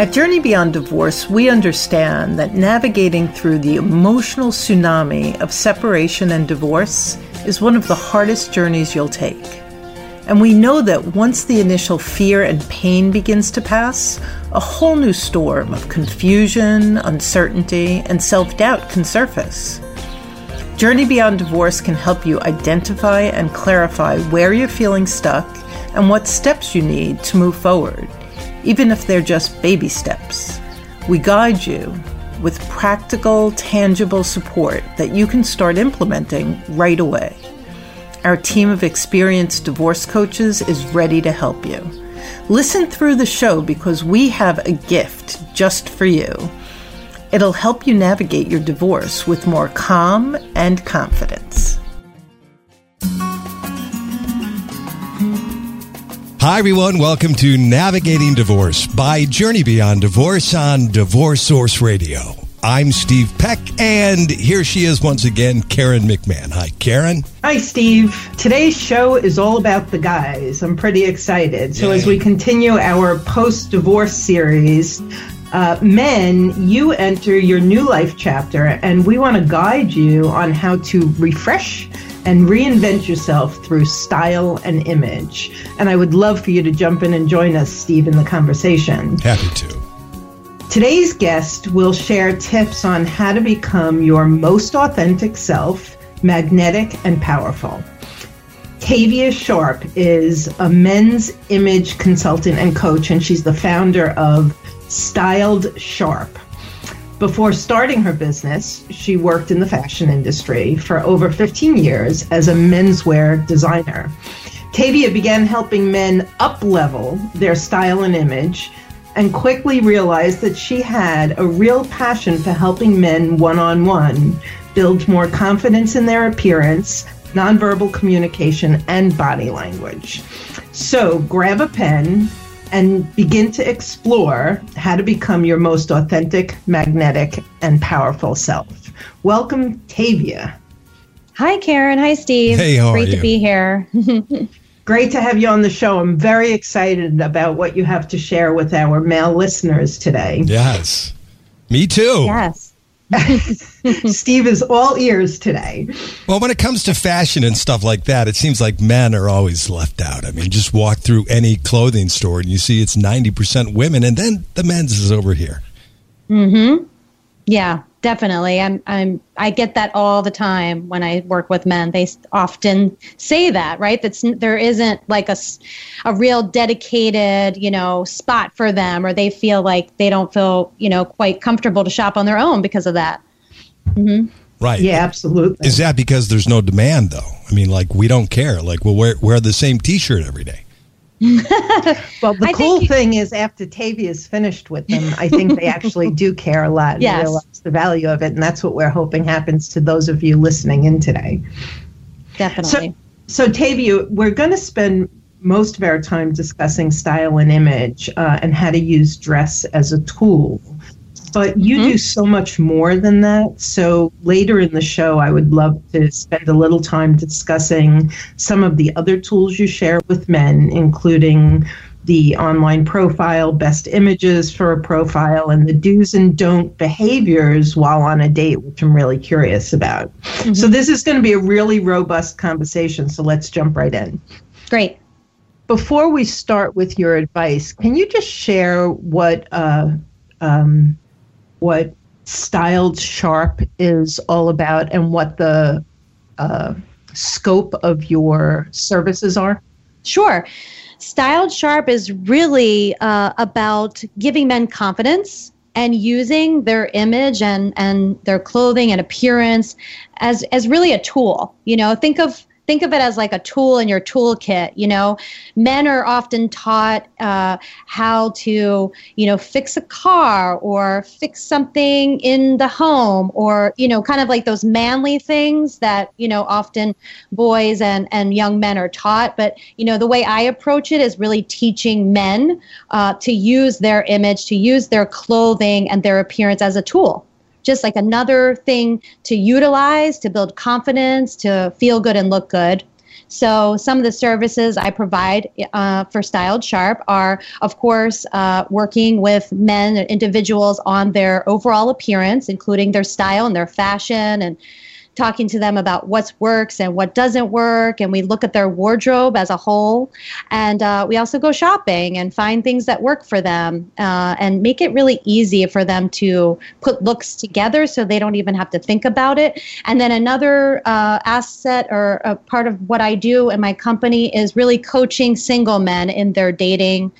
At Journey Beyond Divorce, we understand that navigating through the emotional tsunami of separation and divorce is one of the hardest journeys you'll take. And we know that once the initial fear and pain begins to pass, a whole new storm of confusion, uncertainty, and self doubt can surface. Journey Beyond Divorce can help you identify and clarify where you're feeling stuck and what steps you need to move forward even if they're just baby steps. We guide you with practical, tangible support that you can start implementing right away. Our team of experienced divorce coaches is ready to help you. Listen through the show because we have a gift just for you. It'll help you navigate your divorce with more calm and confidence. Hi, everyone. Welcome to Navigating Divorce by Journey Beyond Divorce on Divorce Source Radio. I'm Steve Peck, and here she is once again, Karen McMahon. Hi, Karen. Hi, Steve. Today's show is all about the guys. I'm pretty excited. So, Yay. as we continue our post divorce series, uh, men, you enter your new life chapter, and we want to guide you on how to refresh and reinvent yourself through style and image. And I would love for you to jump in and join us, Steve, in the conversation. Happy to. Today's guest will share tips on how to become your most authentic self, magnetic and powerful. Tavia Sharp is a men's image consultant and coach, and she's the founder of Styled Sharp. Before starting her business, she worked in the fashion industry for over 15 years as a menswear designer. Tavia began helping men up level their style and image and quickly realized that she had a real passion for helping men one on one build more confidence in their appearance, nonverbal communication, and body language. So grab a pen and begin to explore how to become your most authentic, magnetic, and powerful self. Welcome, Tavia. Hi, Karen. Hi, Steve. Hey, how Great are you? to be here. Great to have you on the show. I'm very excited about what you have to share with our male listeners today. Yes. Me too. Yes. Steve is all ears today. Well, when it comes to fashion and stuff like that, it seems like men are always left out. I mean, just walk through any clothing store and you see it's 90% women, and then the men's is over here. Mm hmm. Yeah, definitely. I'm, I'm, I get that all the time when I work with men. They often say that, right? That's there isn't like a, a real dedicated, you know, spot for them, or they feel like they don't feel, you know, quite comfortable to shop on their own because of that. Mm-hmm. Right. Yeah, absolutely. Is that because there's no demand, though? I mean, like we don't care. Like we'll wear wear the same T-shirt every day. Well, the I cool think, thing is, after Tavia's finished with them, I think they actually do care a lot and yes. realize the value of it, and that's what we're hoping happens to those of you listening in today. Definitely. So, so Tavia, we're going to spend most of our time discussing style and image uh, and how to use dress as a tool but you mm-hmm. do so much more than that. So later in the show, I would love to spend a little time discussing some of the other tools you share with men, including the online profile, best images for a profile, and the do's and don't behaviors while on a date, which I'm really curious about. Mm-hmm. So this is going to be a really robust conversation. So let's jump right in. Great. Before we start with your advice, can you just share what uh, um, what styled sharp is all about and what the uh, scope of your services are? Sure. Styled Sharp is really uh, about giving men confidence and using their image and, and their clothing and appearance as, as really a tool. You know, think of think of it as like a tool in your toolkit you know? Men are often taught uh, how to you know fix a car or fix something in the home or you know kind of like those manly things that you know often boys and and young men are taught. But you know the way i approach it is really teaching men uh, to use their image to use their clothing and their appearance as a tool just like another thing to utilize to build confidence, to feel good and look good. So, some of the services I provide uh, for Styled Sharp are, of course, uh, working with men and individuals on their overall appearance, including their style and their fashion and talking to them about what works and what doesn't work. And we look at their wardrobe as a whole. And uh, we also go shopping and find things that work for them uh, and make it really easy for them to put looks together so they don't even have to think about it. And then another uh, asset or a part of what I do in my company is really coaching single men in their dating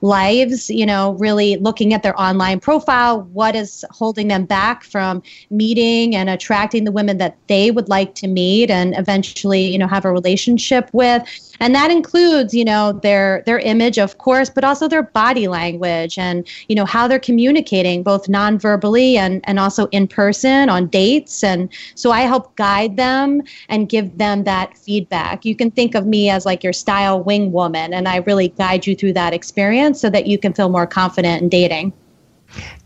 lives, you know, really looking at their online profile, what is holding them back from meeting and attracting the women that they would like to meet and eventually, you know, have a relationship with and that includes you know their their image of course but also their body language and you know how they're communicating both non-verbally and and also in person on dates. And so i help guide them and give them that feedback. You can think of me as like your style wing woman and i really guide you through that experience so that you can feel more confident in dating.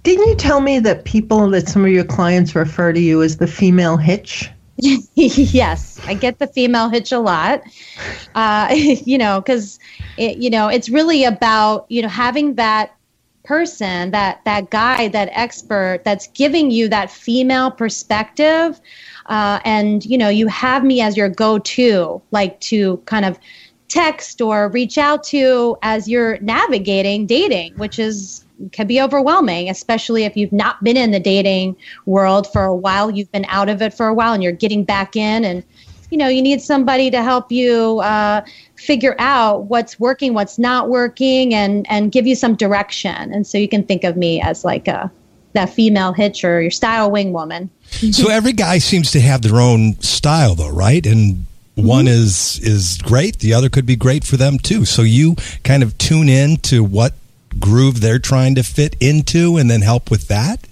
Didn't you tell me that people that some of your clients refer to you as the female hitch yes, I get the female hitch a lot. Uh, you know, because you know, it's really about you know having that person, that that guy, that expert that's giving you that female perspective, uh, and you know, you have me as your go-to, like to kind of text or reach out to as you're navigating dating, which is can be overwhelming, especially if you've not been in the dating world for a while. You've been out of it for a while and you're getting back in, and you know, you need somebody to help you uh, figure out what's working, what's not working, and and give you some direction. And so you can think of me as like a that female hitch or your style wing woman. so every guy seems to have their own style, though, right? And one mm-hmm. is is great the other could be great for them too so you kind of tune in to what groove they're trying to fit into and then help with that?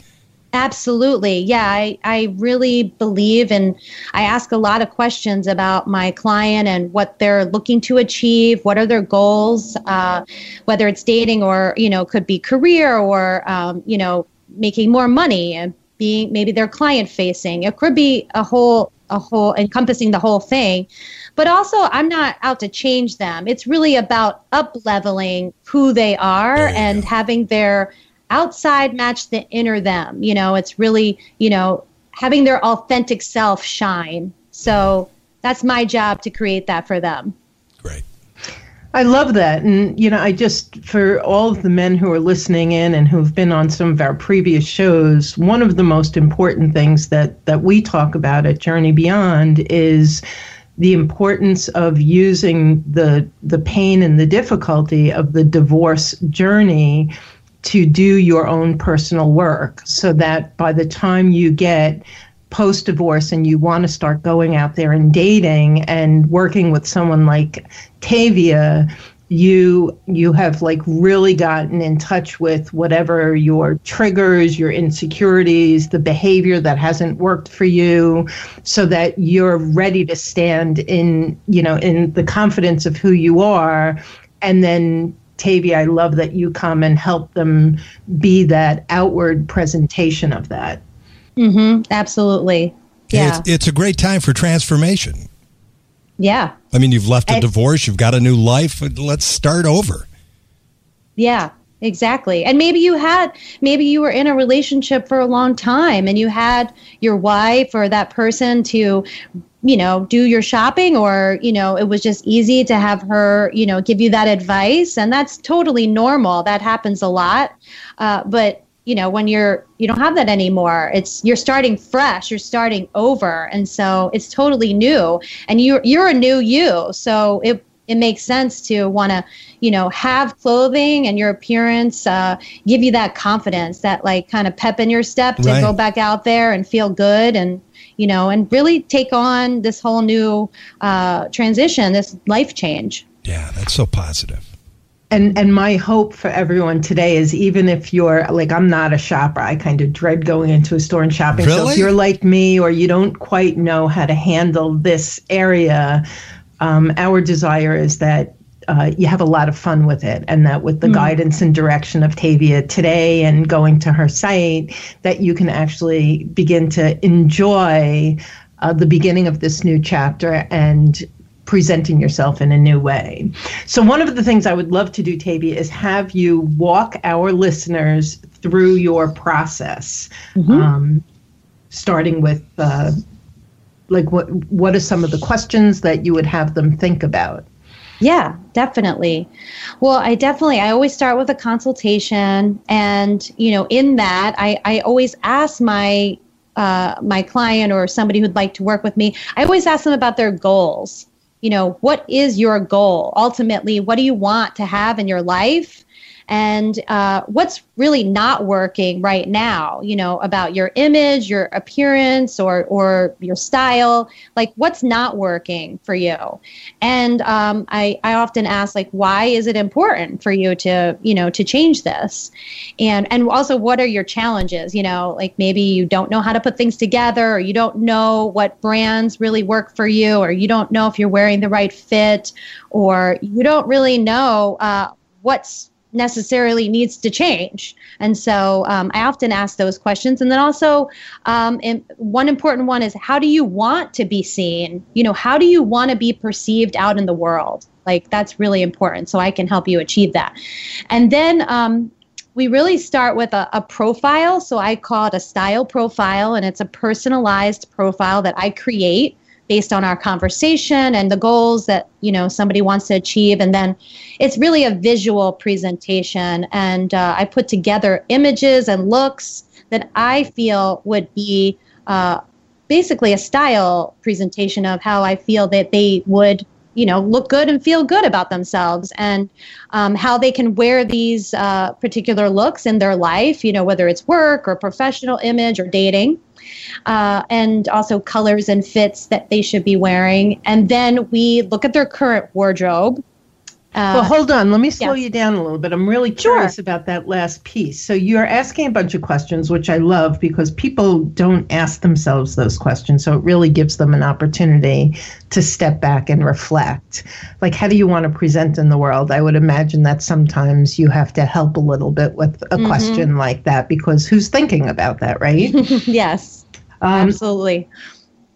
Absolutely. Yeah, I, I really believe and I ask a lot of questions about my client and what they're looking to achieve, what are their goals, uh, whether it's dating or, you know, could be career or, um, you know, making more money and being maybe they're client facing. It could be a whole, a whole encompassing the whole thing but also I'm not out to change them. It's really about up leveling who they are and go. having their outside match the inner them. You know, it's really, you know, having their authentic self shine. So that's my job to create that for them. Great. I love that. And, you know, I just, for all of the men who are listening in and who've been on some of our previous shows, one of the most important things that, that we talk about at Journey Beyond is the importance of using the the pain and the difficulty of the divorce journey to do your own personal work so that by the time you get post divorce and you want to start going out there and dating and working with someone like Tavia you you have like really gotten in touch with whatever your triggers your insecurities the behavior that hasn't worked for you so that you're ready to stand in you know in the confidence of who you are and then Tavia, I love that you come and help them be that outward presentation of that. Mm-hmm. Absolutely. Yeah. It's, it's a great time for transformation. Yeah. I mean, you've left a divorce, you've got a new life. Let's start over. Yeah, exactly. And maybe you had, maybe you were in a relationship for a long time and you had your wife or that person to, you know, do your shopping or, you know, it was just easy to have her, you know, give you that advice. And that's totally normal. That happens a lot. Uh, but you know when you're you don't have that anymore it's you're starting fresh you're starting over. And so it's totally new. And you're you're a new you. So it it makes sense to want to you know have clothing and your appearance uh, give you that confidence that like kind of pep in your step to right. go back out there and feel good and you know and really take on this whole new uh, transition this life change. Yeah that's so positive and and my hope for everyone today is even if you're like I'm not a shopper, I kind of dread going into a store and shopping. Really? So if you're like me or you don't quite know how to handle this area, um, our desire is that uh, you have a lot of fun with it, and that with the mm. guidance and direction of Tavia today and going to her site, that you can actually begin to enjoy uh, the beginning of this new chapter and presenting yourself in a new way. So, one of the things I would love to do, Tavia, is have you walk our listeners through your process, mm-hmm. um, starting with uh, like what what are some of the questions that you would have them think about? Yeah, definitely. Well, I definitely I always start with a consultation and you know, in that I, I always ask my uh, my client or somebody who'd like to work with me, I always ask them about their goals. You know, what is your goal? Ultimately, what do you want to have in your life? And uh, what's really not working right now you know about your image your appearance or or your style like what's not working for you? And um, I, I often ask like why is it important for you to you know to change this? And and also what are your challenges? You know like maybe you don't know how to put things together or you don't know what brands really work for you or you don't know if you're wearing the right fit or you don't really know uh, what's necessarily needs to change. And so um, I often ask those questions. And then also, um, one important one is how do you want to be seen? You know, how do you want to be perceived out in the world? Like that's really important. So I can help you achieve that. And then um, we really start with a, a, profile. So I call it a style profile, and it's a personalized profile that I create based on our conversation and the goals that you know somebody wants to achieve. And then it's really a visual presentation. And uh, i put together images and looks that i feel would be uh, basically a style presentation of how i feel that they would you know look good and feel good about themselves and um, how they can wear these uh, particular looks in their life you know whether it's work or professional image or dating uh, and also colors and fits that they should be wearing. And then we look at their current wardrobe. Uh, well, hold on. Let me slow yes. you down a little bit. I'm really curious sure. about that last piece. So, you're asking a bunch of questions, which I love because people don't ask themselves those questions. So, it really gives them an opportunity to step back and reflect. Like, how do you want to present in the world? I would imagine that sometimes you have to help a little bit with a mm-hmm. question like that because who's thinking about that, right? yes. Um, Absolutely.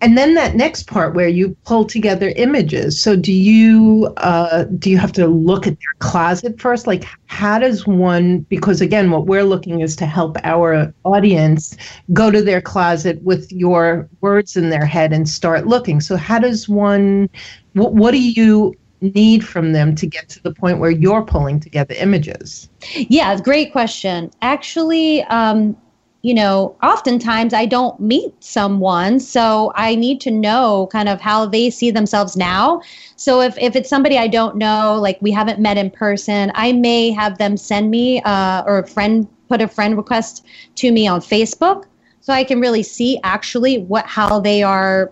And then that next part where you pull together images. So do you uh, do you have to look at their closet first? Like how does one? Because again, what we're looking is to help our audience go to their closet with your words in their head and start looking. So how does one? What, what do you need from them to get to the point where you're pulling together images? Yeah, great question. Actually, um, you know, oftentimes I don't meet someone, so I need to know kind of how they see themselves now. So if, if it's somebody I don't know, like we haven't met in person, I may have them send me uh, or a friend put a friend request to me on Facebook, so I can really see actually what how they are,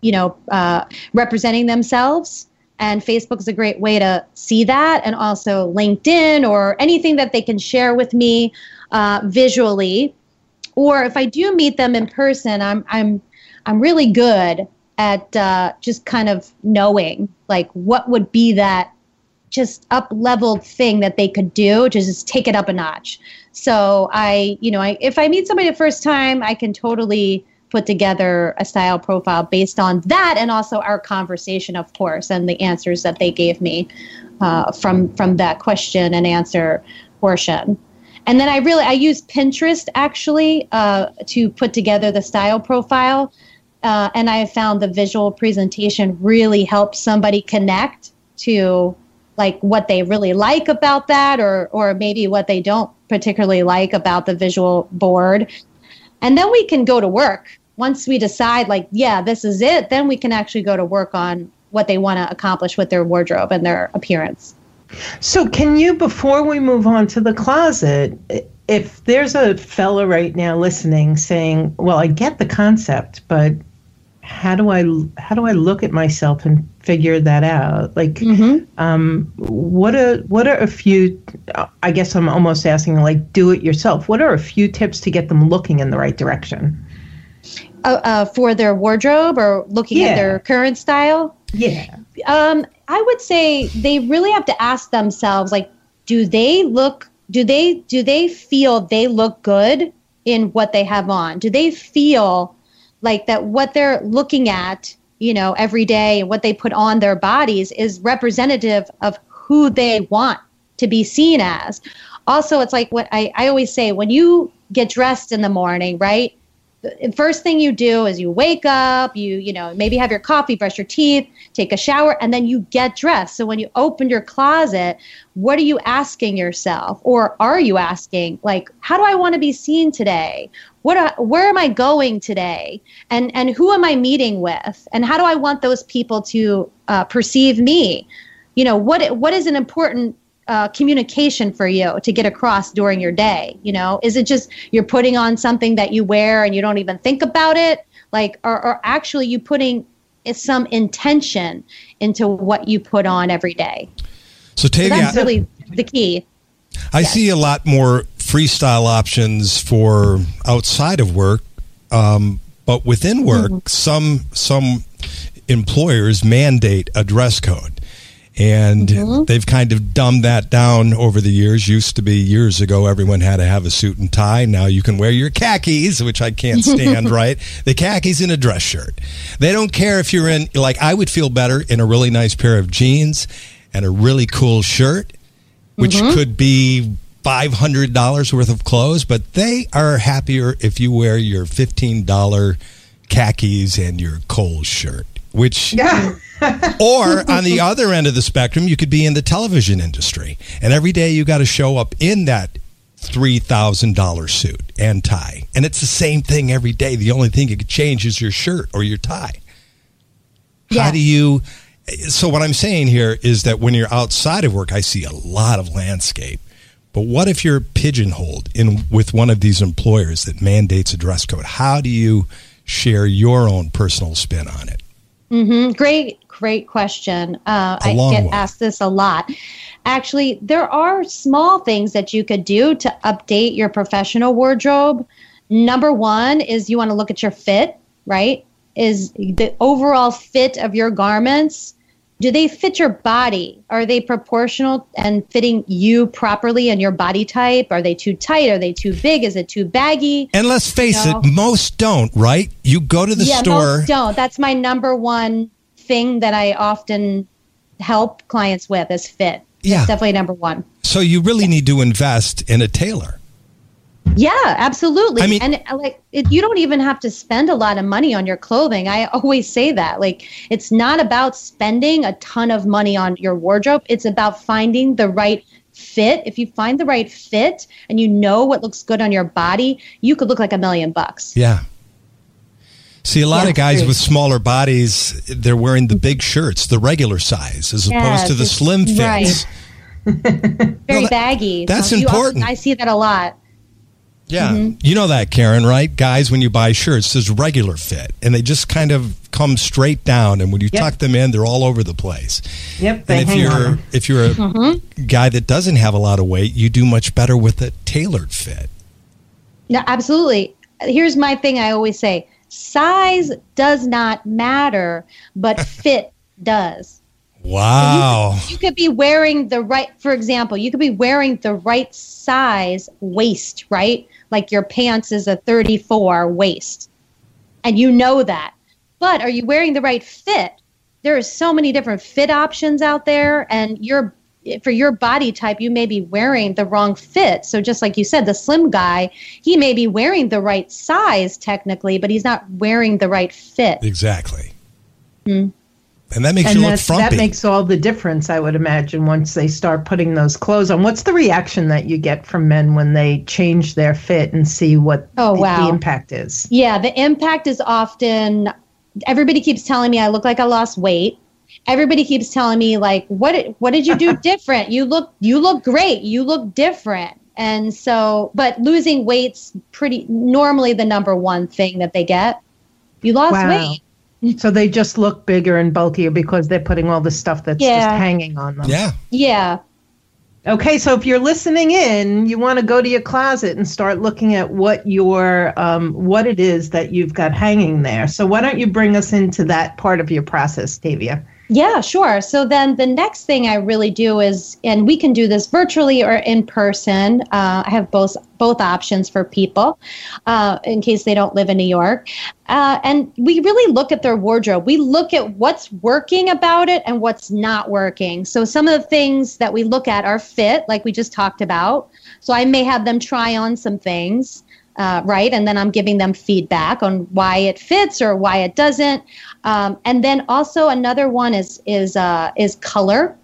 you know, uh, representing themselves. And Facebook is a great way to see that, and also LinkedIn or anything that they can share with me uh, visually or if I do meet them in person, I'm I'm I'm really good at uh, just kind of knowing like what would be that just up leveled thing that they could do to just take it up a notch. So I, you know, I, if I meet somebody the first time, I can totally put together a style profile based on that and also our conversation, of course, and the answers that they gave me uh, from from that question and answer portion. And then I really I use Pinterest actually uh, to put together the style profile, uh, and I found the visual presentation really helps somebody connect to like what they really like about that, or or maybe what they don't particularly like about the visual board. And then we can go to work once we decide like yeah this is it. Then we can actually go to work on what they want to accomplish with their wardrobe and their appearance. So, can you, before we move on to the closet, if there's a fella right now listening saying, "Well, I get the concept, but how do I how do I look at myself and figure that out?" Like, mm-hmm. um, what are what are a few? I guess I'm almost asking, like, do it yourself. What are a few tips to get them looking in the right direction? Uh, uh, for their wardrobe or looking yeah. at their current style. Yeah. Um, I would say they really have to ask themselves like do they look do they do they feel they look good in what they have on? Do they feel like that what they're looking at you know, every day and what they put on their bodies is representative of who they want to be seen as. Also, it's like what I, I always say when you get dressed in the morning, right? The first thing you do is you wake up, you, you know, maybe have your coffee, brush your teeth, take a shower, and then you get dressed. So when you open your closet, what are you asking yourself? Or are you asking, like, how do I want to be seen today? What are, where am I going today? And and who am I meeting with? And how do I want those people to uh, perceive me? You know, what what is an important uh, communication for you to get across during your day? You know, is it just you're putting on something that you wear and you don't even think about it? Like, or, or actually you putting some intention into what you put on every day? So, Tavia, so that's really the key. I yes. see a lot more freestyle options for outside of work, um, but within work, mm-hmm. some some employers mandate a dress code. And mm-hmm. they've kind of dumbed that down over the years. Used to be years ago, everyone had to have a suit and tie. Now you can wear your khakis, which I can't stand, right? The khakis in a dress shirt. They don't care if you're in, like, I would feel better in a really nice pair of jeans and a really cool shirt, which mm-hmm. could be $500 worth of clothes, but they are happier if you wear your $15 khakis and your Kohl's shirt, which. Yeah. or on the other end of the spectrum, you could be in the television industry, and every day you got to show up in that three thousand dollar suit and tie, and it's the same thing every day. The only thing you could change is your shirt or your tie. Yeah. How do you? So what I'm saying here is that when you're outside of work, I see a lot of landscape. But what if you're pigeonholed in with one of these employers that mandates a dress code? How do you share your own personal spin on it? Mm-hmm. Great, great question. Uh, I get one. asked this a lot. Actually, there are small things that you could do to update your professional wardrobe. Number one is you want to look at your fit, right? Is the overall fit of your garments do they fit your body? Are they proportional and fitting you properly and your body type? Are they too tight? Are they too big? Is it too baggy? And let's face you know? it, most don't, right? You go to the yeah, store. Most don't. That's my number one thing that I often help clients with is fit. Yeah. Definitely number one. So you really need to invest in a tailor. Yeah, absolutely. I mean, and uh, like it, you don't even have to spend a lot of money on your clothing. I always say that. Like it's not about spending a ton of money on your wardrobe. It's about finding the right fit. If you find the right fit and you know what looks good on your body, you could look like a million bucks. Yeah. See, a lot yeah, of guys with smaller bodies, they're wearing the big shirts, the regular size, as opposed to the slim fits. Right. Very well, that, baggy. That's important. Often, I see that a lot. Yeah. Mm-hmm. You know that, Karen, right? Guys, when you buy shirts, there's regular fit, and they just kind of come straight down. And when you yep. tuck them in, they're all over the place. Yep. and if you're if you're a mm-hmm. guy that doesn't have a lot of weight, you do much better with a tailored fit. Yeah, absolutely. Here's my thing. I always say: size does not matter, but fit does. Wow. You could, you could, be wearing the right, for example, you could be wearing the right size waist, right? Like your pants is a 34 waist. And you know that. But are you wearing the right fit? There are so many different fit options out there and you're for your body type you may be wearing the wrong fit. So just like you said the slim guy he may be wearing the right size technically but he's not wearing the right fit. Exactly. Mm-hmm and that makes and you look frumpy. That makes all the difference, I would imagine, once they start putting those clothes on. What's the reaction that you get from men when they change their fit and see what oh, the, wow. the impact is? Yeah, the impact is often everybody keeps telling me I look like I lost weight. Everybody keeps telling me like, what what did you do different? You look you look great. You look different. And so, but losing weight's pretty normally the number one thing that they get. You lost wow. weight so they just look bigger and bulkier because they're putting all the stuff that's yeah. just hanging on them. Yeah. Yeah. Okay, so if you're listening in, you want to go to your closet and start looking at what your um, what it is that you've got hanging there. So why don't you bring us into that part of your process, Tavia? Yeah, sure. So then the next thing I really do is, and we can do this virtually or in person. Uh, I have both both options for people uh, in case they don't live in New York. Uh, and we really look at their wardrobe. We look at what's working about it and what's not working. So some of the things that we look at are fit, like we just talked about. So I may have them try on some things uh, right? And then I'm giving them feedback on why it fits or why it doesn't. Um, and then also another one is is uh, is color.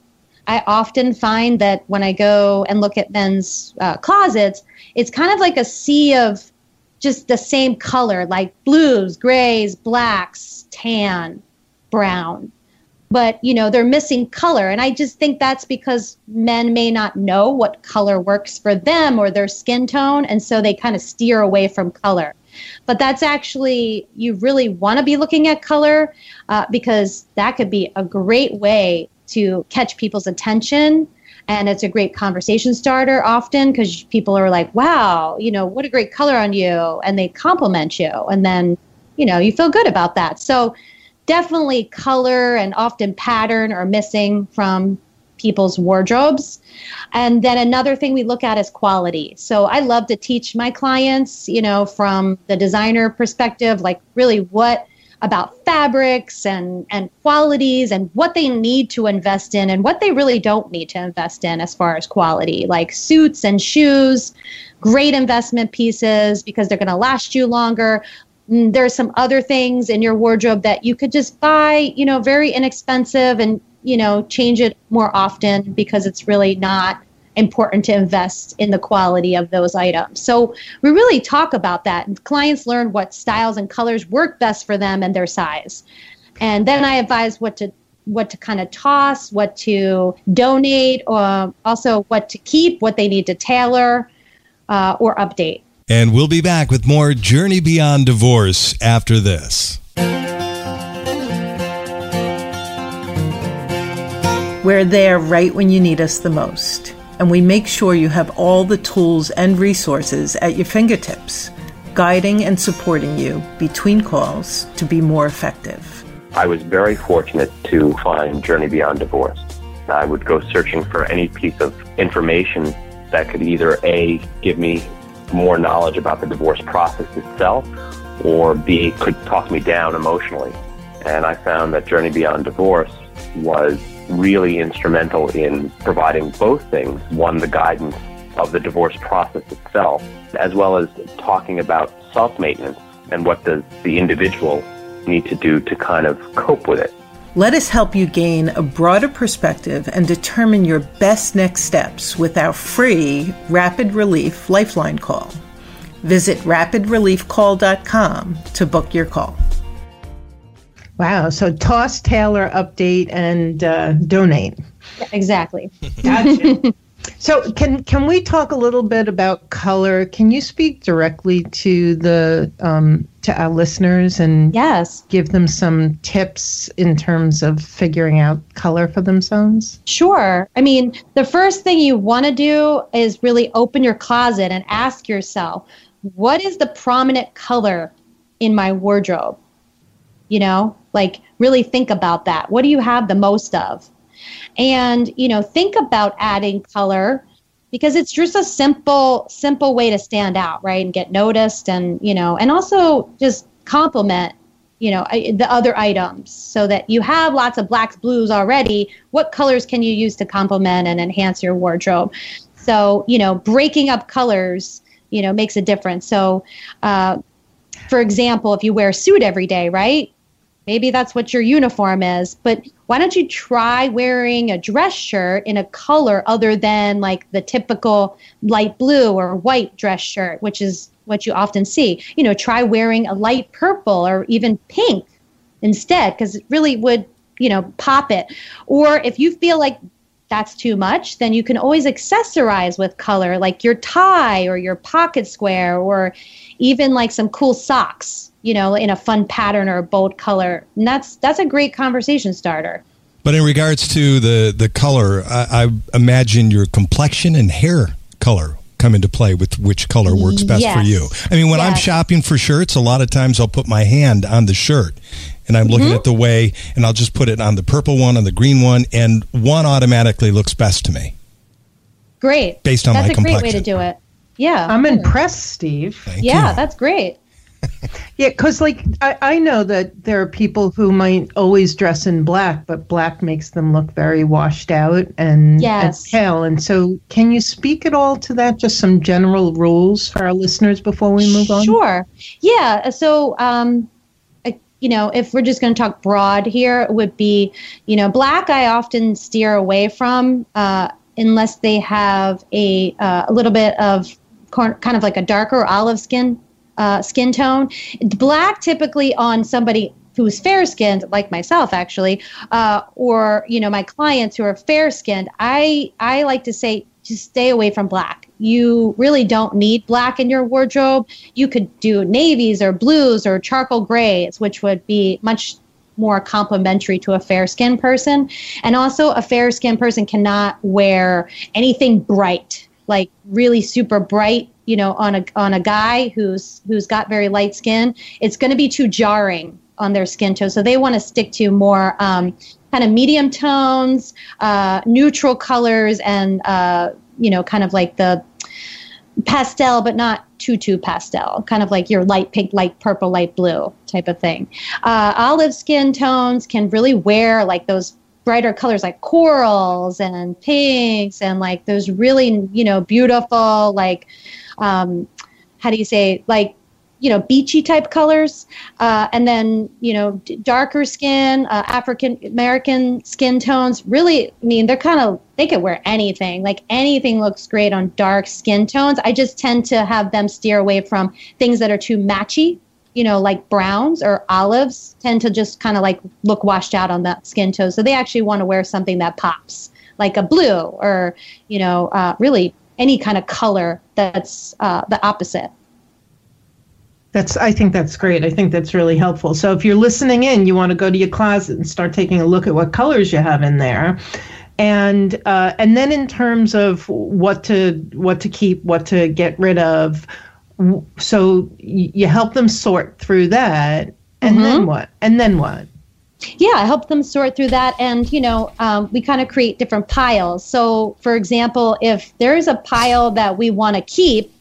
I often find that when I go and look at men's uh, closets, it's kind of like a sea of just the same color, like blues, grays, blacks, tan, brown but you know they're missing color. And i just think that's because men may not know what color works for them or their skin tone. And so they kind of steer away from color. But that's actually you really want to be looking at color uh, because that could be a great way to catch people's attention. And it's a great conversation starter often because people are like wow you know what a great color on you. And they compliment you. And then you know you feel good about that. So definitely color and often pattern are missing from people's wardrobes. And then another thing we look at is quality. So I love to teach my clients, you know, from the designer perspective, like really what about fabrics and and qualities and what they need to invest in and what they really don't need to invest in as far as quality, like suits and shoes, great investment pieces because they're going to last you longer, there's some other things in your wardrobe that you could just buy, you know, very inexpensive and, you know, change it more often because it's really not important to invest in the quality of those items. So we really talk about that and clients learn what styles and colors work best for them and their size. And then I advise what to what to kind of toss, what to donate, or also what to keep, what they need to tailor uh, or update. And we'll be back with more Journey Beyond Divorce after this. We're there right when you need us the most, and we make sure you have all the tools and resources at your fingertips, guiding and supporting you between calls to be more effective. I was very fortunate to find Journey Beyond Divorce. I would go searching for any piece of information that could either A, give me more knowledge about the divorce process itself, or B, could talk me down emotionally. And I found that Journey Beyond Divorce was really instrumental in providing both things. One, the guidance of the divorce process itself, as well as talking about self-maintenance and what does the individual need to do to kind of cope with it. Let us help you gain a broader perspective and determine your best next steps with our free Rapid Relief Lifeline call. Visit rapidreliefcall.com to book your call. Wow. So toss, tailor, update, and uh, donate. Exactly. Gotcha. So can can we talk a little bit about color? Can you speak directly to the um, to our listeners and yes, give them some tips in terms of figuring out color for themselves? Sure. I mean, the first thing you want to do is really open your closet and ask yourself, what is the prominent color in my wardrobe? You know, like really think about that. What do you have the most of? and you know think about adding color because it's just a simple simple way to stand out right and get noticed and you know and also just complement you know the other items so that you have lots of blacks blues already. What colors can you use to complement and enhance your wardrobe? So you know breaking up colors you know makes a difference. So uh, for example if you wear a suit every day right maybe that's what your uniform is but why don't you try wearing a dress shirt in a color other than like the typical light blue or white dress shirt which is what you often see. You know try wearing a light purple or even pink instead because it really would you know pop it. Or if you feel like that's too much, then you can always accessorize with color, like your tie or your pocket square, or even like some cool socks you know, in a fun pattern or a bold color. And that's that's a great conversation starter. But in regards to the the color, I, I imagine your complexion and hair color come into play with which color works best yes. for you. I mean, when yes. I'm shopping for shirts, a lot of times I'll put my hand on the shirt and I'm looking mm-hmm. at the way, and I'll just put it on the purple one, on the green one, and one automatically looks best to me. Great. Based on that's my complexion. That's a great way to do it. Yeah. I'm impressed, Steve. Thank yeah, you. that's great. yeah, because like I, I know that there are people who might always dress in black, but black makes them look very washed out and, yes. and pale. And so, can you speak at all to that? Just some general rules for our listeners before we move on. Sure. Yeah. So, um, you know, if we're just going to talk broad here, it would be, you know, black. I often steer away from uh, unless they have a uh, a little bit of kind of like a darker olive skin uh, skin tone. Black typically on somebody who's fair skinned, like myself, actually, uh, or you know my clients who are fair skinned. I I like to say just stay away from black. You really don't need black in your wardrobe. You could do navies or blues or charcoal grays, which would be much more complementary to a fair skinned person. And also, a fair skinned person cannot wear anything bright, like really super bright you know on a on a guy who's who's got very light skin it's going to be too jarring on their skin tone. So they want to stick to more um, kind of medium tones uh, neutral colors and uh, you know kind of like the pastel but not too too pastel. Kind of like your light pink light purple light blue type of thing. Uh, olive skin tones can really wear like those brighter colors like corals and pinks and like those really you know beautiful like um, how do you say like you know beachy type colors uh, and then you know d- darker skin uh, african american skin tones. Really i mean they're kind of they could wear anything. Like anything looks great on dark skin tones. I just tend to have them steer away from things that are too matchy you know like browns or olives tend to just kind of like look washed out on that skin tone so they actually want to wear something that pops like a blue or you know uh, really any kind of color that's uh, the opposite. That's I think that's great. I think that's really helpful. So if you're listening in, you want to go to your closet and start taking a look at what colors you have in there. And uh, and then in terms of what to what to keep, what to get rid of, so you help them sort through that, and mm-hmm. then what? And then what? Yeah, I help them sort through that. And, you know, um, we kind of create different piles. So, for example, if there is a pile that we want to keep,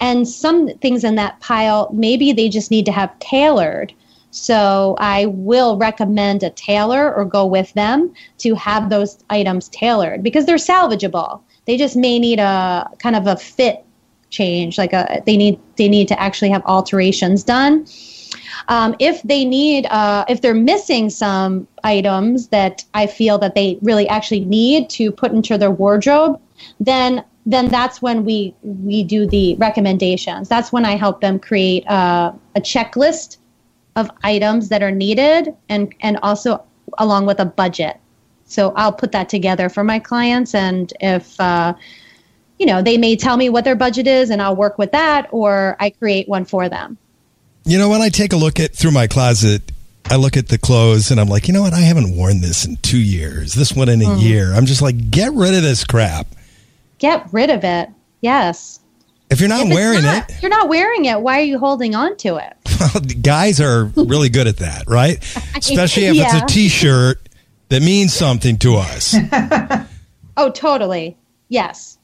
and some things in that pile, maybe they just need to have tailored. So, I will recommend a tailor or go with them to have those items tailored because they're salvageable. They just may need a kind of a fit change, like a they need they need to actually have alterations done. Um, if they need, uh, if they're missing some items that I feel that they really actually need to put into their wardrobe, then then that's when we we do the recommendations. That's when I help them create uh, a checklist of items that are needed, and and also along with a budget. So I'll put that together for my clients, and if uh, you know, they may tell me what their budget is, and I'll work with that, or I create one for them. You know, when I take a look at through my closet, I look at the clothes and I'm like, you know what? I haven't worn this in two years. This one in a mm. year. I'm just like, get rid of this crap. Get rid of it. Yes. If you're not if wearing not, it, you're not wearing it. Why are you holding on to it? Well, guys are really good at that, right? Especially if yeah. it's a T-shirt that means something to us. oh, totally. Yes.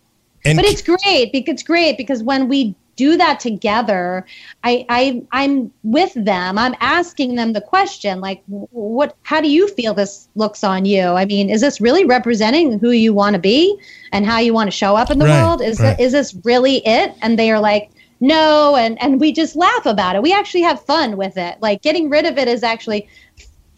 And but it's great because it's great because when we do that together I, I i'm with them. I'm asking them the question like what how do you feel this looks on you? I mean is this really representing who you want to be and how you want to show up in the right, world? Is right. is this really it? And they are like no and and we just laugh about it. We actually have fun with it. Like getting rid of it is actually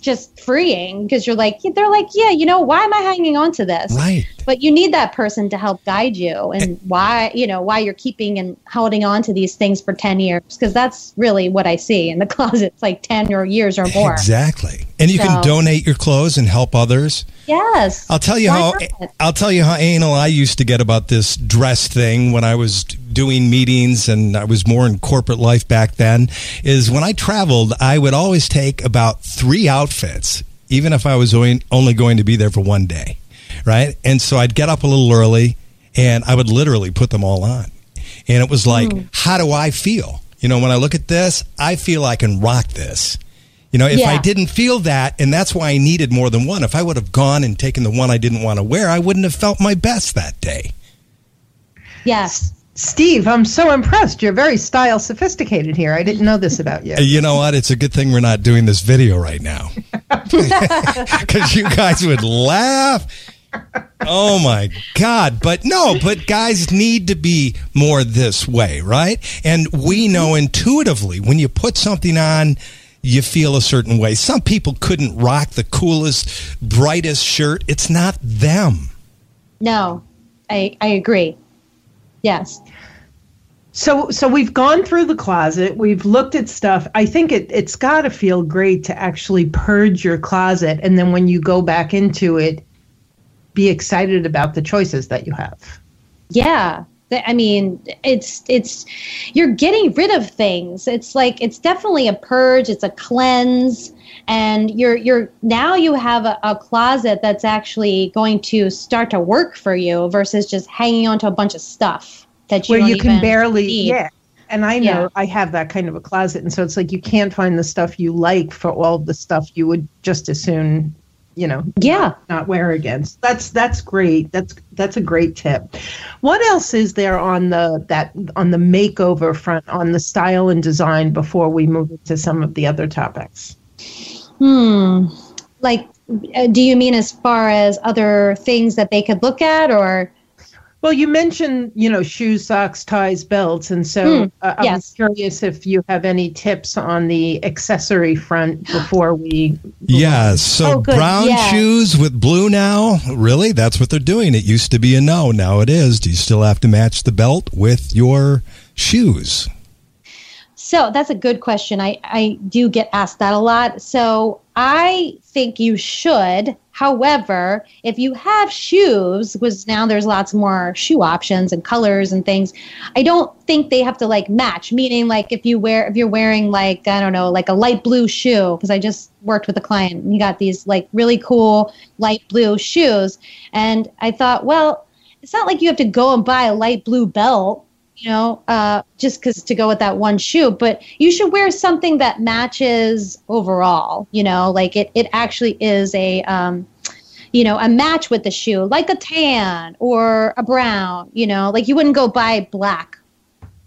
just freeing because you're like they're like yeah you know why am i hanging on to this? Right but you need that person to help guide you and why you know why you're keeping and holding on to these things for 10 years because that's really what i see in the closet it's like 10 or years or more exactly and you so, can donate your clothes and help others yes i'll tell you how not? i'll tell you how anal i used to get about this dress thing when i was doing meetings and I was more in corporate life back then is when I traveled, I would always take about three outfits, even if I was only going to be there for one day. Right. And so I'd get up a little early and I would literally put them all on. And it was like, mm. how do I feel? You know, when I look at this, I feel I can rock this. You know, if I didn't feel that, and that's why I needed more than one, if I would have gone and taken the one I didn't want to wear, I wouldn't have felt my best that day. Yes. Steve, I'm so impressed. You're very style sophisticated here. I didn't know this about you. Uh, You know what? It's a good thing we're not doing this video right now. Because you guys would laugh. Oh my God. But no, but guys need to be more this way, right? And we know intuitively when you put something on, you feel a certain way. Some people couldn't rock the coolest, brightest shirt. It's not them. No, I, I agree. Yes. So, so we've gone through the closet. We've looked at stuff. I think it, it's got to feel great to actually purge your closet, and then when you go back into it, be excited about the choices that you have. Yeah. I mean, it's it's you're getting rid of things. It's like it's definitely a purge, it's a cleanse and you're you're now you have a, a closet that's actually going to start to work for you versus just hanging onto a bunch of stuff that you where you can barely need. yeah and i know Yeah. i have that kind of a closet and so it's like you can't find the stuff you like for all the stuff you would just as soon you know Yeah. not wear again So that's that's great that's that's a great tip what else is there on the that on the makeover front on the style and design before we move into some of the other topics Hmm. Like uh, do you mean as far as other things that they could look at or well you mentioned you know shoes socks ties belts and so Hmm, uh, i'm yes. curious if you have any tips on the accessory front before we Yeah. So Oh, brown Yeah. shoes with blue now. Really? That's what they're doing. It used to be a no. Now it is. Do you still have to match the belt with your shoes? So that's a good question. I, I do get asked that a lot. So I think you should. However, if you have shoes, because now there's lots more shoe options and colors and things, I don't think they have to like match. Meaning, like if you wear if you're wearing like I don't know like a light blue shoe, because I just worked with a client and he got these like really cool light blue shoes, and I thought, well, it's not like you have to go and buy a light blue belt you know, uh, just because to go with that one shoe, but you should wear something that matches overall, you know, like it, it actually is a, um, you know, a match with the shoe, like a tan or a brown, you know, like you wouldn't go buy black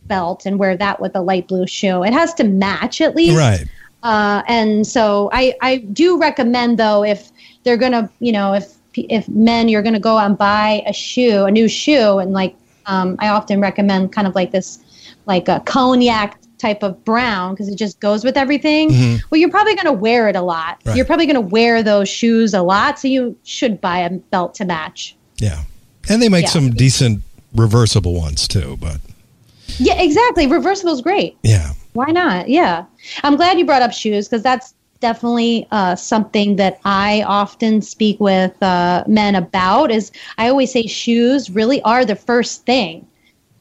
belt and wear that with a light blue shoe. It has to match at least. Right. Uh, and so I, I do recommend though if they're gonna you know if if men you're gonna go out and buy a shoe a new shoe and like um, I often recommend kind of like this like a cognac type of brown because it just goes with everything. Well, you're probably gonna wear it a lot. Right. You're probably gonna wear those shoes a lot, so you should buy a belt to match. Yeah. And they make Yeah. some decent reversible ones too, but Yeah, exactly. Reversible is great. yeah. Why not? Yeah. I'm glad you brought up shoes because that's definitely uh, something that I often speak with uh, men about is I always say shoes really are the first thing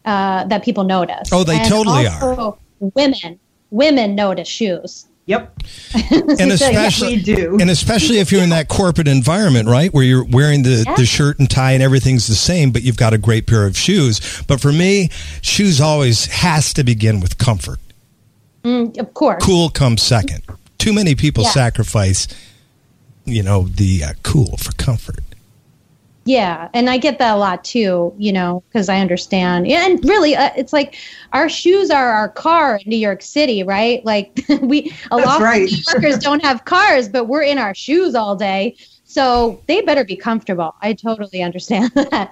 uh, that people notice. Oh, they totally are. Women, women notice shoes. yep And So, yeah, especially we do and especially if you're in that corporate environment, right, where you're wearing the, Yeah. the shirt and tie and everything's the same, but you've got a great pair of shoes. But for me, shoes always has to begin with comfort. Mm, of course. Cool comes second. Too many people Yeah. sacrifice, you know, the uh, cool for comfort. Yeah, and I get that a lot too, you know, because I understand. Yeah, and really, uh, it's like our shoes are our car in New York City, right? Like we a That's lot right. of New Yorkers don't have cars, but we're in our shoes all day, so they better be comfortable. I totally understand that,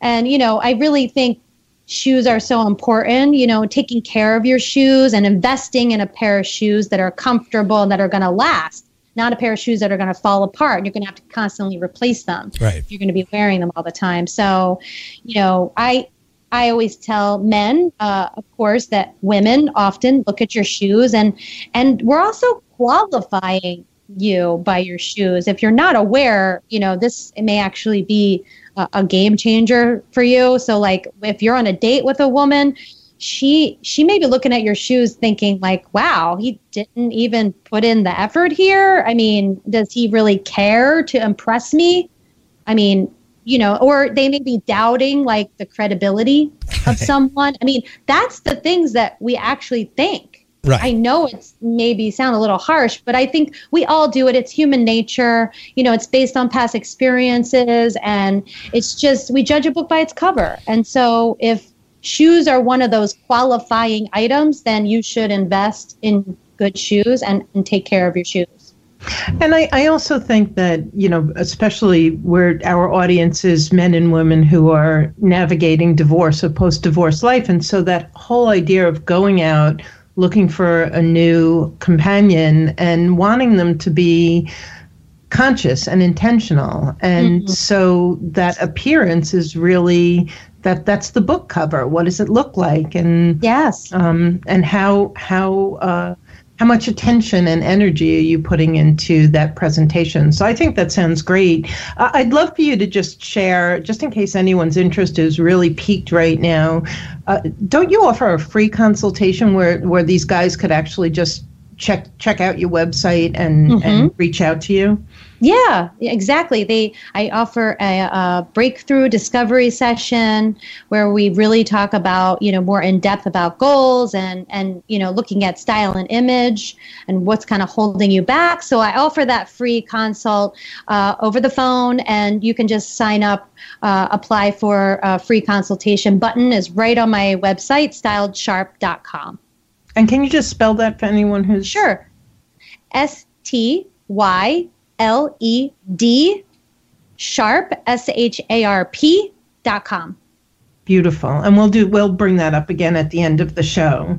and you know, I really think shoes are so important. You know, taking care of your shoes and investing in a pair of shoes that are comfortable and that are going to last. Not a pair of shoes that are going to fall apart. You're going to have to constantly replace them Right. if you're going to be wearing them all the time. So, you know, I I always tell men, uh, of course, that women often look at your shoes, and and we're also qualifying you by your shoes. If you're not aware, you know, this may actually be a, a game changer for you. So, like, if you're on a date with a woman. She she may be looking at your shoes thinking like, wow, he didn't even put in the effort here. I mean, does he really care to impress me? I mean, you know, or they may be doubting like the credibility of someone. I mean, that's the things that we actually think. Right. I know it's maybe sound a little harsh, but I think we all do it. It's human nature. You know, it's based on past experiences and it's just we judge a book by its cover. And so if shoes are one of those qualifying items, then you should invest in good shoes and, and take care of your shoes. And I, I also think that, you know, especially where our audience is men and women who are navigating divorce or post divorce life. And so that whole idea of going out, looking for a new companion and wanting them to be conscious and intentional. And mm-hmm. so that appearance is really that that's the book cover. What does it look like? And yes, um, and how how uh, how much attention and energy are you putting into that presentation? So I think that sounds great. Uh, I'd love for you to just share, just in case anyone's interest is really piqued right now. Uh, don't you offer a free consultation where where these guys could actually just check check out your website and, mm-hmm. and reach out to you? Yeah, exactly. They I offer a, a, breakthrough discovery session where we really talk about you know more in depth about goals and and you know looking at style and image and what's kind of holding you back. So I offer that free consult uh, over the phone, and you can just sign up, uh, apply for a free consultation button is right on my website styledsharp.com. And can you just spell that for anyone who's sure? S T Y L E D sharp S H A R P dot com. Beautiful, and we'll do we'll bring that up again at the end of the show.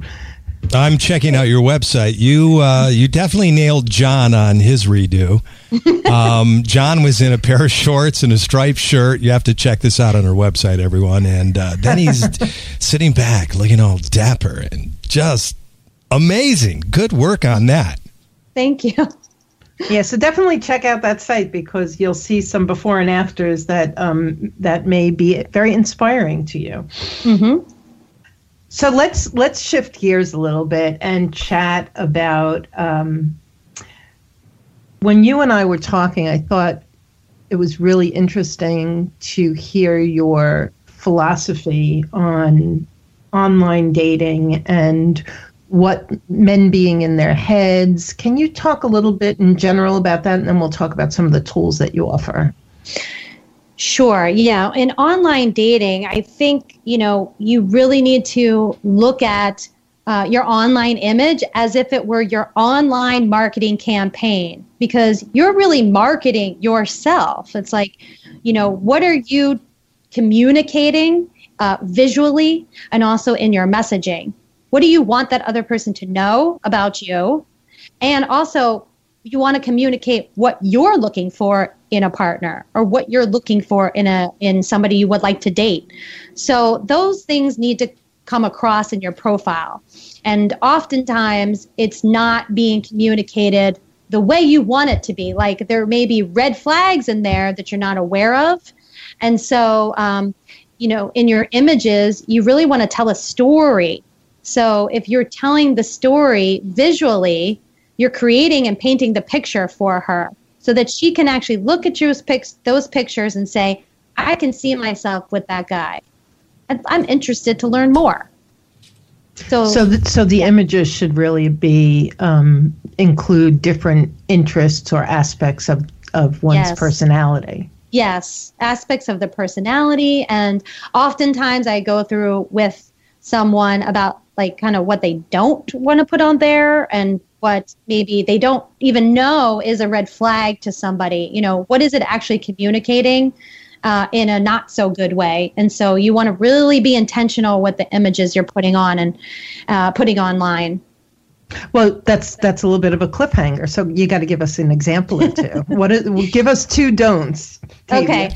I'm checking out your website. You uh, you definitely nailed John on his redo. Um, John was in a pair of shorts and a striped shirt. You have to check this out on our website, everyone. And uh, then he's sitting back, looking all dapper and just amazing. Good work on that. Thank you. yeah, so definitely check out that site because you'll see some before and afters that um, that may be very inspiring to you. Mm-hmm. So let's let's shift gears a little bit and chat about um, when you and I were talking. I thought it was really interesting to hear your philosophy on online dating and what men being in their heads. Can you talk a little bit in general about that? And then we'll talk about some of the tools that you offer. Sure. Yeah. In online dating, I think, you know, you really need to look at uh, your online image as if it were your online marketing campaign because you're really marketing yourself. It's like, you know, what are you communicating uh, visually and also in your messaging? What do you want that other person to know about you? And also, you want to communicate what you're looking for in a partner or what you're looking for in a in somebody you would like to date. So those things need to come across in your profile. And oftentimes it's not being communicated the way you want it to be. Like there may be red flags in there that you're not aware of. And so, um, you know, in your images, you really want to tell a story so if you're telling the story visually, you're creating and painting the picture for her so that she can actually look at those, pics, those pictures and say, I can see myself with that guy. I'm interested to learn more. So, so, the, so the images should really be um, include different interests or aspects of of one's yes. personality. Yes, aspects of the personality, and oftentimes I go through with someone about like kind of what they don't want to put on there and what maybe they don't even know is a red flag to somebody. You know, what is it actually communicating uh, in a not so good way? And so you want to really be intentional with the images you're putting on and uh, putting online. Well, that's that's a little bit of a cliffhanger. So you got to give us an example or two. what is, give us two don'ts. Tavia. Okay.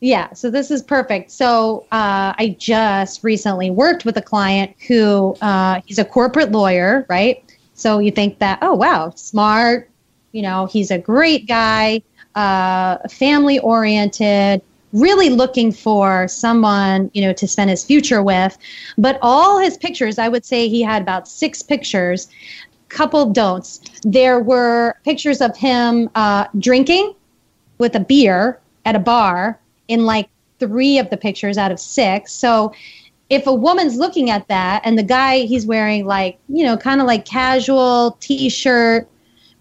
Yeah, so this is perfect. So uh, I just recently worked with a client who uh, he's a corporate lawyer, right? So you think that, oh wow, smart, you know, he's a great guy, uh, family oriented, really looking for someone you know to spend his future with. But all his pictures, I would say he had about six pictures. Couple don'ts. There were pictures of him uh, drinking with a beer at a bar in like three of the pictures out of six. So if a woman's looking at that and the guy he's wearing like you know kind of like casual t-shirt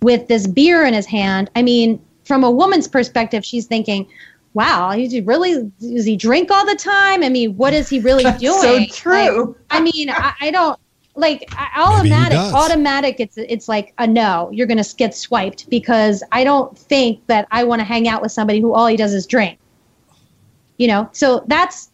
with this beer in his hand i mean from a woman's perspective she's thinking wow he really does he drink all the time? I mean what is he really That's doing? So true. Like, i mean I, I don't like I- automatic automatic. It's it's like a no you're gonna get swiped because i don't think that i want to hang out with somebody who all he does is drink you know? So that's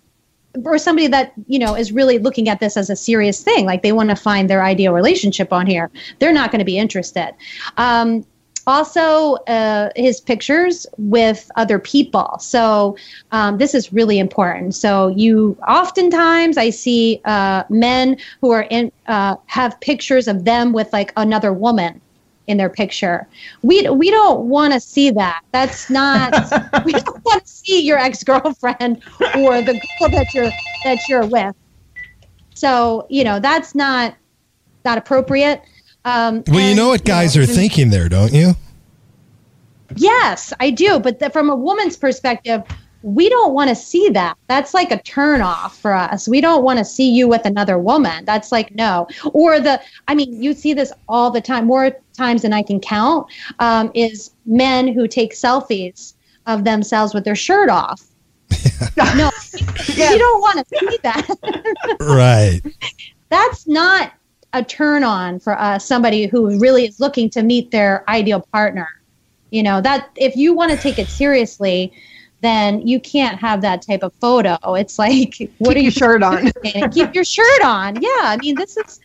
or somebody that you know is really looking at this as a serious thing like they want to find their ideal relationship on here. They're not going to be interested. Um, also uh, his pictures with other people. So um, this is really important. So you oftentimes i see uh, men who are in uh, have pictures of them with like another woman in their picture. We we don't want to see that. That's not. we don't want to see your ex girlfriend or the girl that you're that you're with. So you know that's not not appropriate. Um, well, you know what guys are thinking there, don't you? Yes, I do. But the, from a woman's perspective, we don't want to see that. That's like a turn off for us. We don't want to see you with another woman. That's like no. Or the, I mean, you see this all the time, more times than I can count. Um, is men who take selfies of themselves with their shirt off. no, you don't want to see that. right. That's not a turn on for us. Somebody who really is looking to meet their ideal partner. You know that if you want to take it seriously then you can't have that type of photo. It's like, what Keep are you shirt on? Keep your shirt on. Yeah, I mean, this is.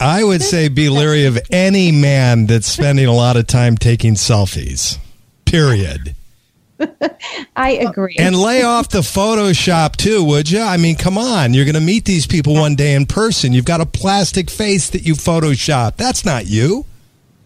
I would say be leery of any man that's spending a lot of time taking selfies. Period. I agree. And lay off the Photoshop too, would you? I mean, come on. You're going to meet these people one day in person. You've got a plastic face that you Photoshop. That's not you.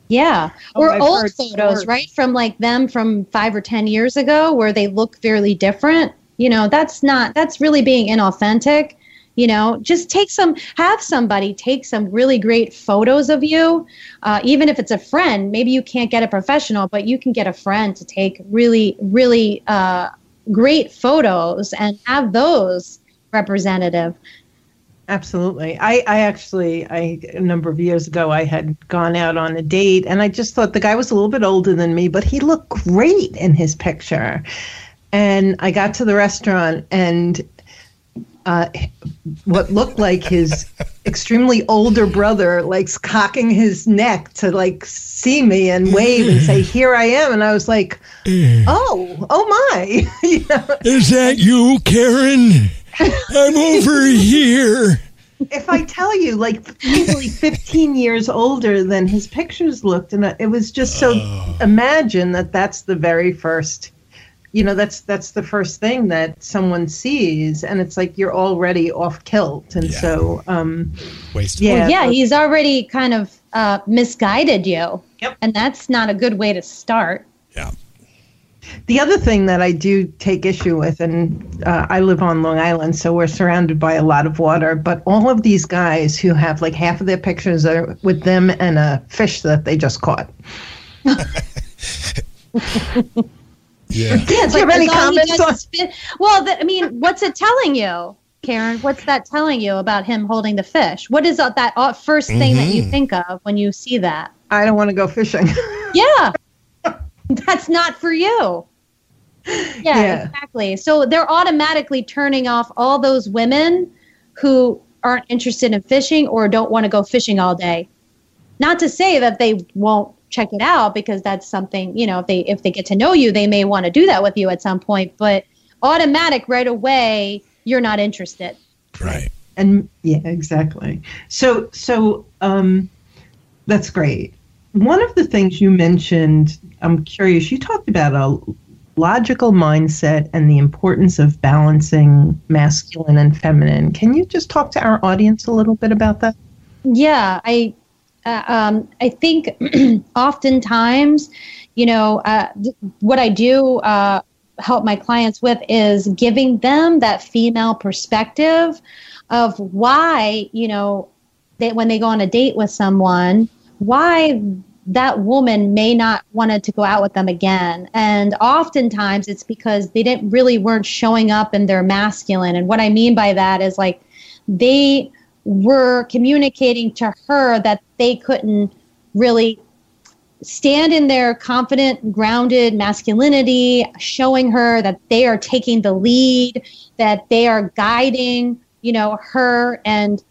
Yeah. Oh, or I've old photos, stories. right? From like them from five or 10 years ago where they look fairly different. You know, that's not, that's really being inauthentic. You know, just take some, have somebody take some really great photos of you. Uh, even if it's a friend, maybe you can't get a professional, but you can get a friend to take really, really uh, great photos and have those representative. Absolutely. I, I actually, I a number of years ago, I had gone out on a date, and I just thought the guy was a little bit older than me, but he looked great in his picture. And I got to the restaurant, and uh, what looked like his extremely older brother, like cocking his neck to like see me and wave and say, "Here I am," and I was like, "Oh, oh my!" you know? Is that you, Karen? I'm over here. if I tell you, like easily 15 years older than his pictures looked, and it was just so. Imagine that that's the very first, you know, that's that's the first thing that someone sees, and it's like you're already off kilt, and Yeah. so, um, Wasted. yeah, Well, yeah, he's already kind of uh, misguided you. Yep. And that's not a good way to start. Yeah. The other thing that I do take issue with, and uh, I live on Long Island, so we're surrounded by a lot of water, but all of these guys who have like half of their pictures are with them and a fish that they just caught. Yeah. Yeah, it's Do you have any comments on- spit- well, the, I mean, what's it telling you, Karen? What's that telling you about him holding the fish? What is that, that uh, first thing that you Mhm. think of when you see that? I don't want to go fishing. Yeah, that's not for you. Yeah, Yeah. exactly. So they're automatically turning off all those women who aren't interested in fishing or don't want to go fishing all day. Not to say that they won't check it out because that's something, you know, if they if they get to know you, they may want to do that with you at some point, but automatic right away, you're not interested. Right. and yeah exactly so so um that's great one of the things you mentioned i'm curious you talked about a logical mindset and the importance of balancing masculine and feminine. Can you just talk to our audience a little bit about that? Yeah, I uh, um, I think oftentimes, you know, uh, th- what I do uh, help my clients with is giving them that female perspective of why, you know, they, when they go on a date with someone, why that woman may not wanted to go out with them again and oftentimes it's because they didn't really weren't showing up in their masculine and what i mean by that is like they were communicating to her that they couldn't really stand in their confident, grounded masculinity, showing her that they are taking the lead, that they are guiding, you know, her. And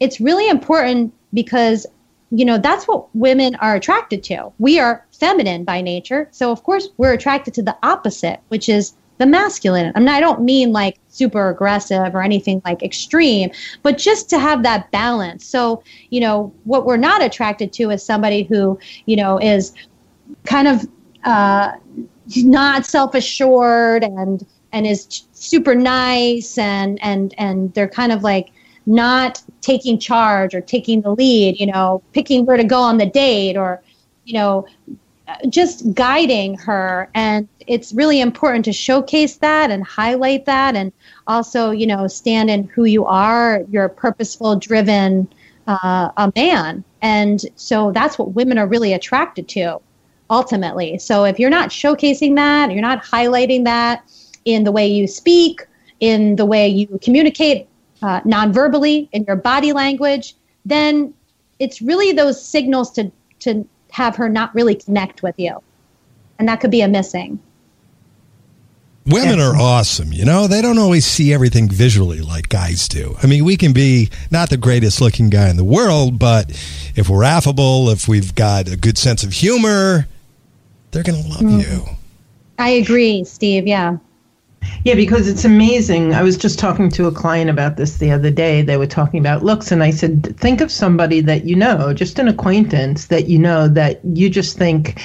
it's really important because, you know, that's what women are attracted to. We are feminine by nature. So, of course, we're attracted to the opposite, which is the masculine. I mean, I don't mean like super aggressive or anything like extreme, but just to have that balance. So, you know, what we're not attracted to is somebody who, you know, is kind of uh, not self-assured and and is super nice and and and they're kind of like not taking charge or taking the lead, you know, picking where to go on the date or you know just guiding her. And it's really important to showcase that and highlight that and also you know stand in who you are. You're a purposeful driven uh, a man. And so that's what women are really attracted to ultimately. So if you're not showcasing that you're not highlighting that in the way you speak in the way you communicate uh, non-verbally in your body language then it's really those signals to to have her not really connect with you. And that could be a missing. Women are awesome. You know, they don't always see everything visually like guys do. I mean, we can be not the greatest looking guy in the world, but if we're affable, if we've got a good sense of humor, they're going to love mm. you. I agree, Steve. Yeah. Yeah, because it's amazing. I was just talking to a client about this the other day. They were talking about looks, and I said, think of somebody that you know, just an acquaintance that you know that you just think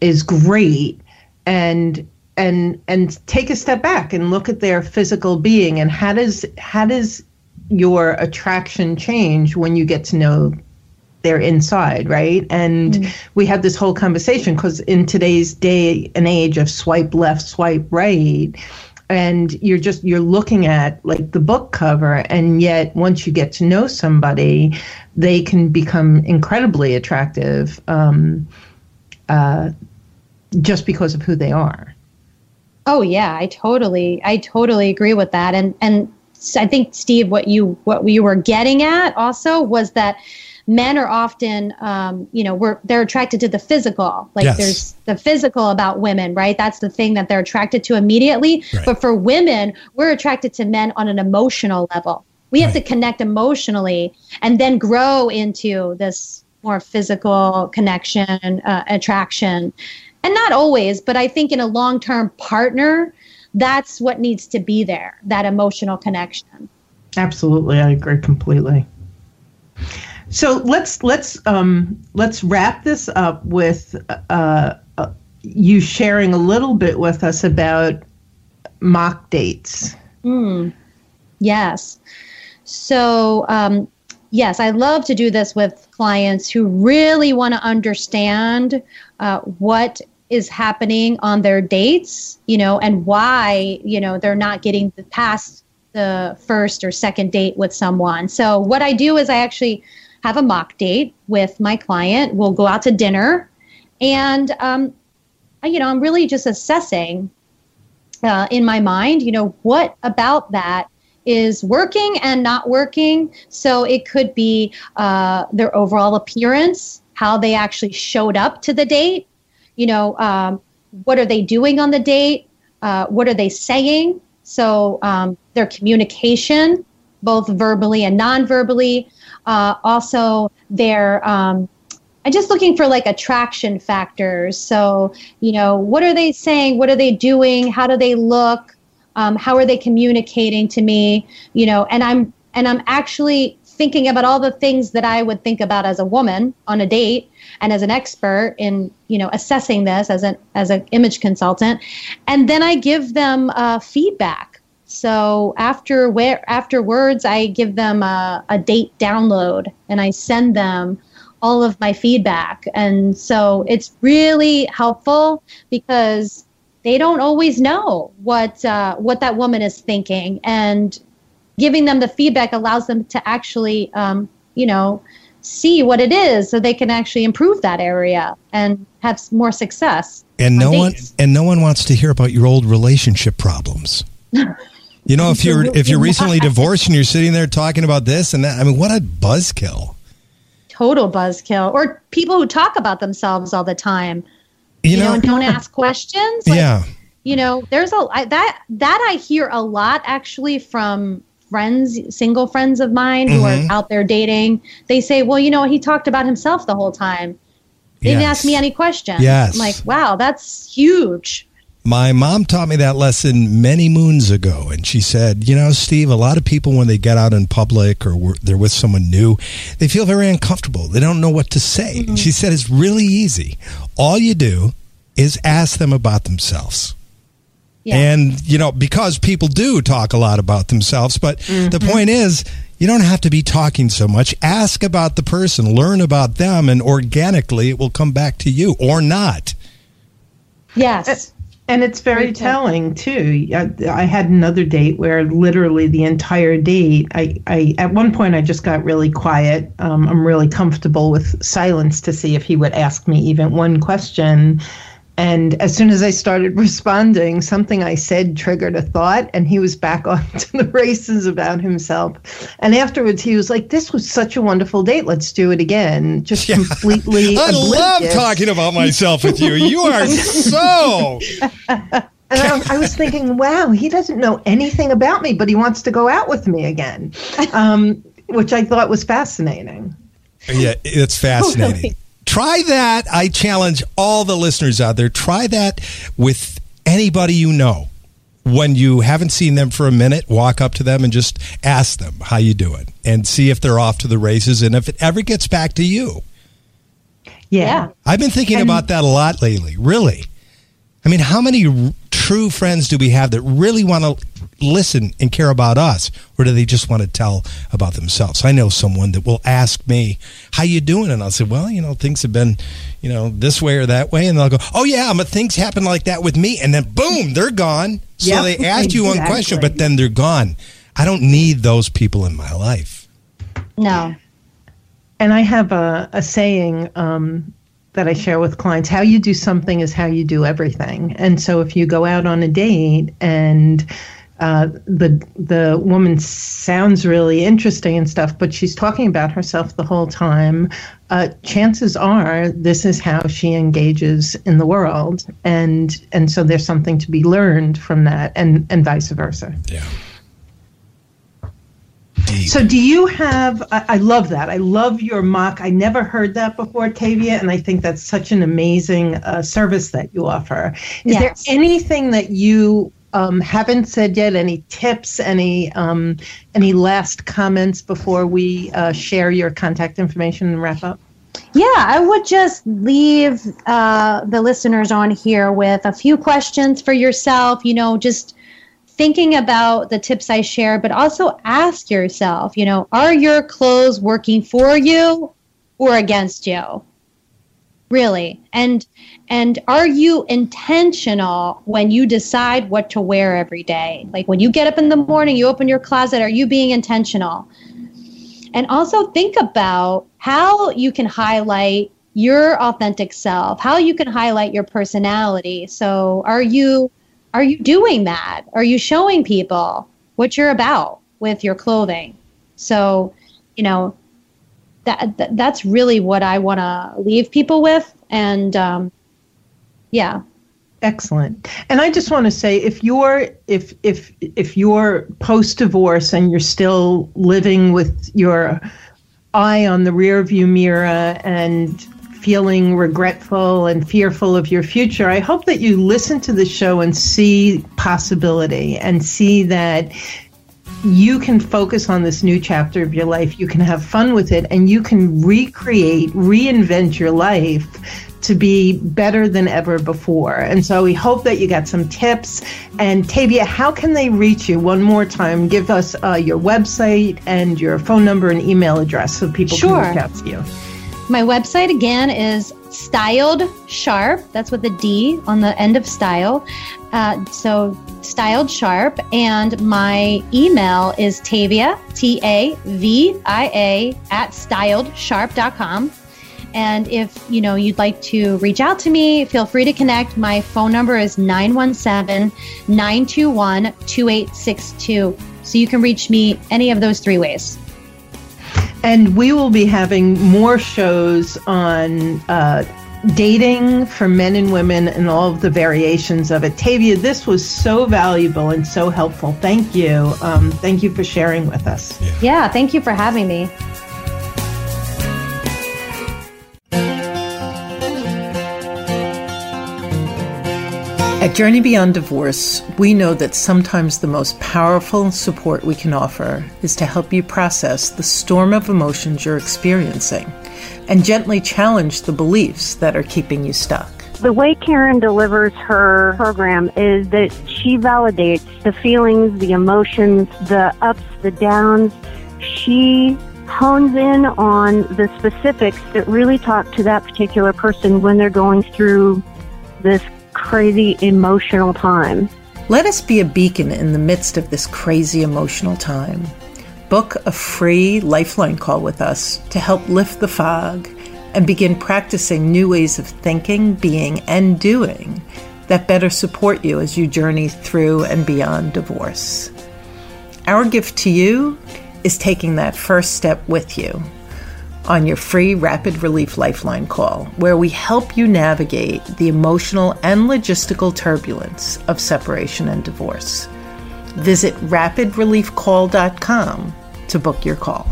is great, and and and take a step back and look at their physical being and how does how does your attraction change when you get to know their inside, right? And mm. we had this whole conversation because in today's day and age of swipe left, swipe right, and you're just you're looking at like the book cover and yet once you get to know somebody they can become incredibly attractive um, uh, just because of who they are. Oh yeah i totally i totally agree with that. And and i think steve what you what you were getting at also was that men are often um, you know we're they're attracted to the physical. Like yes. there's the physical about women right? That's the thing that they're attracted to immediately. Right. but for women we're attracted to men on an emotional level. We have right. to connect emotionally and then grow into this more physical connection uh, attraction. And not always but i think in a long-term partner that's what needs to be there that emotional connection. Absolutely. I agree completely so let's let's um, let's wrap this up with uh, uh, you sharing a little bit with us about mock dates. Mm, yes. So um, yes, I love to do this with clients who really want to understand uh, what is happening on their dates, you know, and why you know they're not getting past the first or second date with someone. So what I do is I actually have a mock date with my client. We'll go out to dinner, and um, you know, I'm really just assessing uh, in my mind, you know, what about that is working and not working. So it could be uh, their overall appearance, how they actually showed up to the date. You know, um, what are they doing on the date? Uh, what are they saying? So um, their communication, both verbally and non-verbally. Uh, also, they're um, I'm just looking for like attraction factors. So, you know, what are they saying? What are they doing? How do they look? Um, how are they communicating to me? You know, and I'm and I'm actually thinking about all the things that I would think about as a woman on a date and as an expert in you know assessing this as an as an image consultant, and then I give them uh, feedback so after where afterwards, I give them a, a date download and I send them all of my feedback. And so it's really helpful because they don't always know what uh, what that woman is thinking, and giving them the feedback allows them to actually, um, you know, see what it is, so they can actually improve that area and have more success. And no one and no one wants to hear about your old relationship problems. You know, if you're if you're recently divorced and you're sitting there talking about this and that, I mean, what a buzzkill. Total buzzkill. Or people who talk about themselves all the time. You, you know, know, and don't ask questions. Like, yeah. You know, there's a I, that that I hear a lot actually from friends, single friends of mine who mm-hmm. are out there dating. They say, "Well, you know, he talked about himself the whole time. They yes. didn't ask me any questions." Yes. I'm like, "Wow, that's huge." My mom taught me that lesson many moons ago, and she said, "You know, Steve, a lot of people when they get out in public or they're with someone new, they feel very uncomfortable. They don't know what to say." Mm-hmm. She said, "It's really easy. All you do is ask them about themselves." Yeah. And you know, because people do talk a lot about themselves, but mm-hmm. the point is, you don't have to be talking so much. Ask about the person, learn about them, and organically it will come back to you or not. Yes. And it's very telling too. I, I, had another date where literally the entire date, I, I at one point I just got really quiet. Um, I'm really comfortable with silence to see if he would ask me even one question. And as soon as I started responding, something I said triggered a thought, and he was back on to the races about himself. And afterwards, he was like, This was such a wonderful date. Let's do it again. Just yeah. completely. I love talking about myself with you. You are so. And I, I, was thinking, wow, he doesn't know anything about me, but he wants to go out with me again, um, which I thought was fascinating. Yeah, it's fascinating. Try that. I challenge all the listeners out there. Try that with anybody you know. When you haven't seen them for a minute, walk up to them and just ask them how you doing and see if they're off to the races and if it ever gets back to you. Yeah. I've been thinking and, about that a lot lately, really. I mean, how many r- true friends do we have that really want to listen and care about us, or do they just want to tell about themselves? I know someone that will ask me, "How you doing?" and I'll say, "Well, you know, things have been, you know, this way or that way," and they'll go, "Oh yeah, but things happen like that with me," and then boom, they're gone. So yep, they asked exactly. you one question, but then they're gone. I don't need those people in my life. No. And I have a, a saying um, that I share with clients how you do something is how you do everything. And so if you go out on a date and uh, the the woman sounds really interesting and stuff, but she's talking about herself the whole time. Uh, chances are this is how she engages in the world, and and so there's something to be learned from that, and and vice versa. Yeah. Deep. So, do you have? I, I, love that. I love your mock. I never heard that before, Tavia, and I think that's such an amazing uh, service that you offer. Is yes. there anything that you um, haven't said yet? Any tips? Any um, any last comments before we uh, share your contact information and wrap up? Yeah, I would just leave uh, the listeners on here with a few questions for yourself. You know, just thinking about the tips I share, but also ask yourself, you know, are your clothes working for you or against you? Really? And and are you intentional when you decide what to wear every day? Like when you get up in the morning, you open your closet, are you being intentional? And also think about how you can highlight your authentic self, how you can highlight your personality. So, are you are you doing that? Are you showing people what you're about with your clothing? So, you know, that, that that's really what I want to leave people with. And um, yeah, excellent and i just want to say if you're if if if you're post divorce and you're still living with your eye on the rearview mirror and feeling regretful and fearful of your future, I hope that you listen to the show and see possibility and see that you can focus on this new chapter of your life. You can have fun with it and you can recreate, reinvent your life to be better than ever before. And so we hope that you got some tips. And Tavia, how can they reach you one more time? Give us uh, your website and your phone number and email address so people sure. can reach out to you. My website again is Styled Sharp. That's with a D on the end of style. Uh, so Styled Sharp. And my email is Tavia, T A V I A, at styledsharp.com. And if you know you'd like to reach out to me, feel free to connect. My phone number is 917-921-2862. So you can reach me any of those three ways. And we will be having more shows on uh, dating for men and women and all of the variations of it. Tavia, this was so valuable and so helpful. Thank you. Um, thank you for sharing with us. Yeah. yeah, thank you for having me. At Journey Beyond Divorce, we know that sometimes the most powerful support we can offer is to help you process the storm of emotions you're experiencing and gently challenge the beliefs that are keeping you stuck. The way Karen delivers her program is that she validates the feelings, the emotions, the ups, the downs. She hones in on the specifics that really talk to that particular person when they're going through this crazy emotional time. Let us be a beacon in the midst of this crazy emotional time. Book a free lifeline call with us to help lift the fog and begin practicing new ways of thinking, being, and doing that better support you as you journey through and beyond divorce. Our gift to you is taking that first step with you on your free Rapid Relief Lifeline call, where we help you navigate the emotional and logistical turbulence of separation and divorce. Visit rapidreliefcall.com to book your call.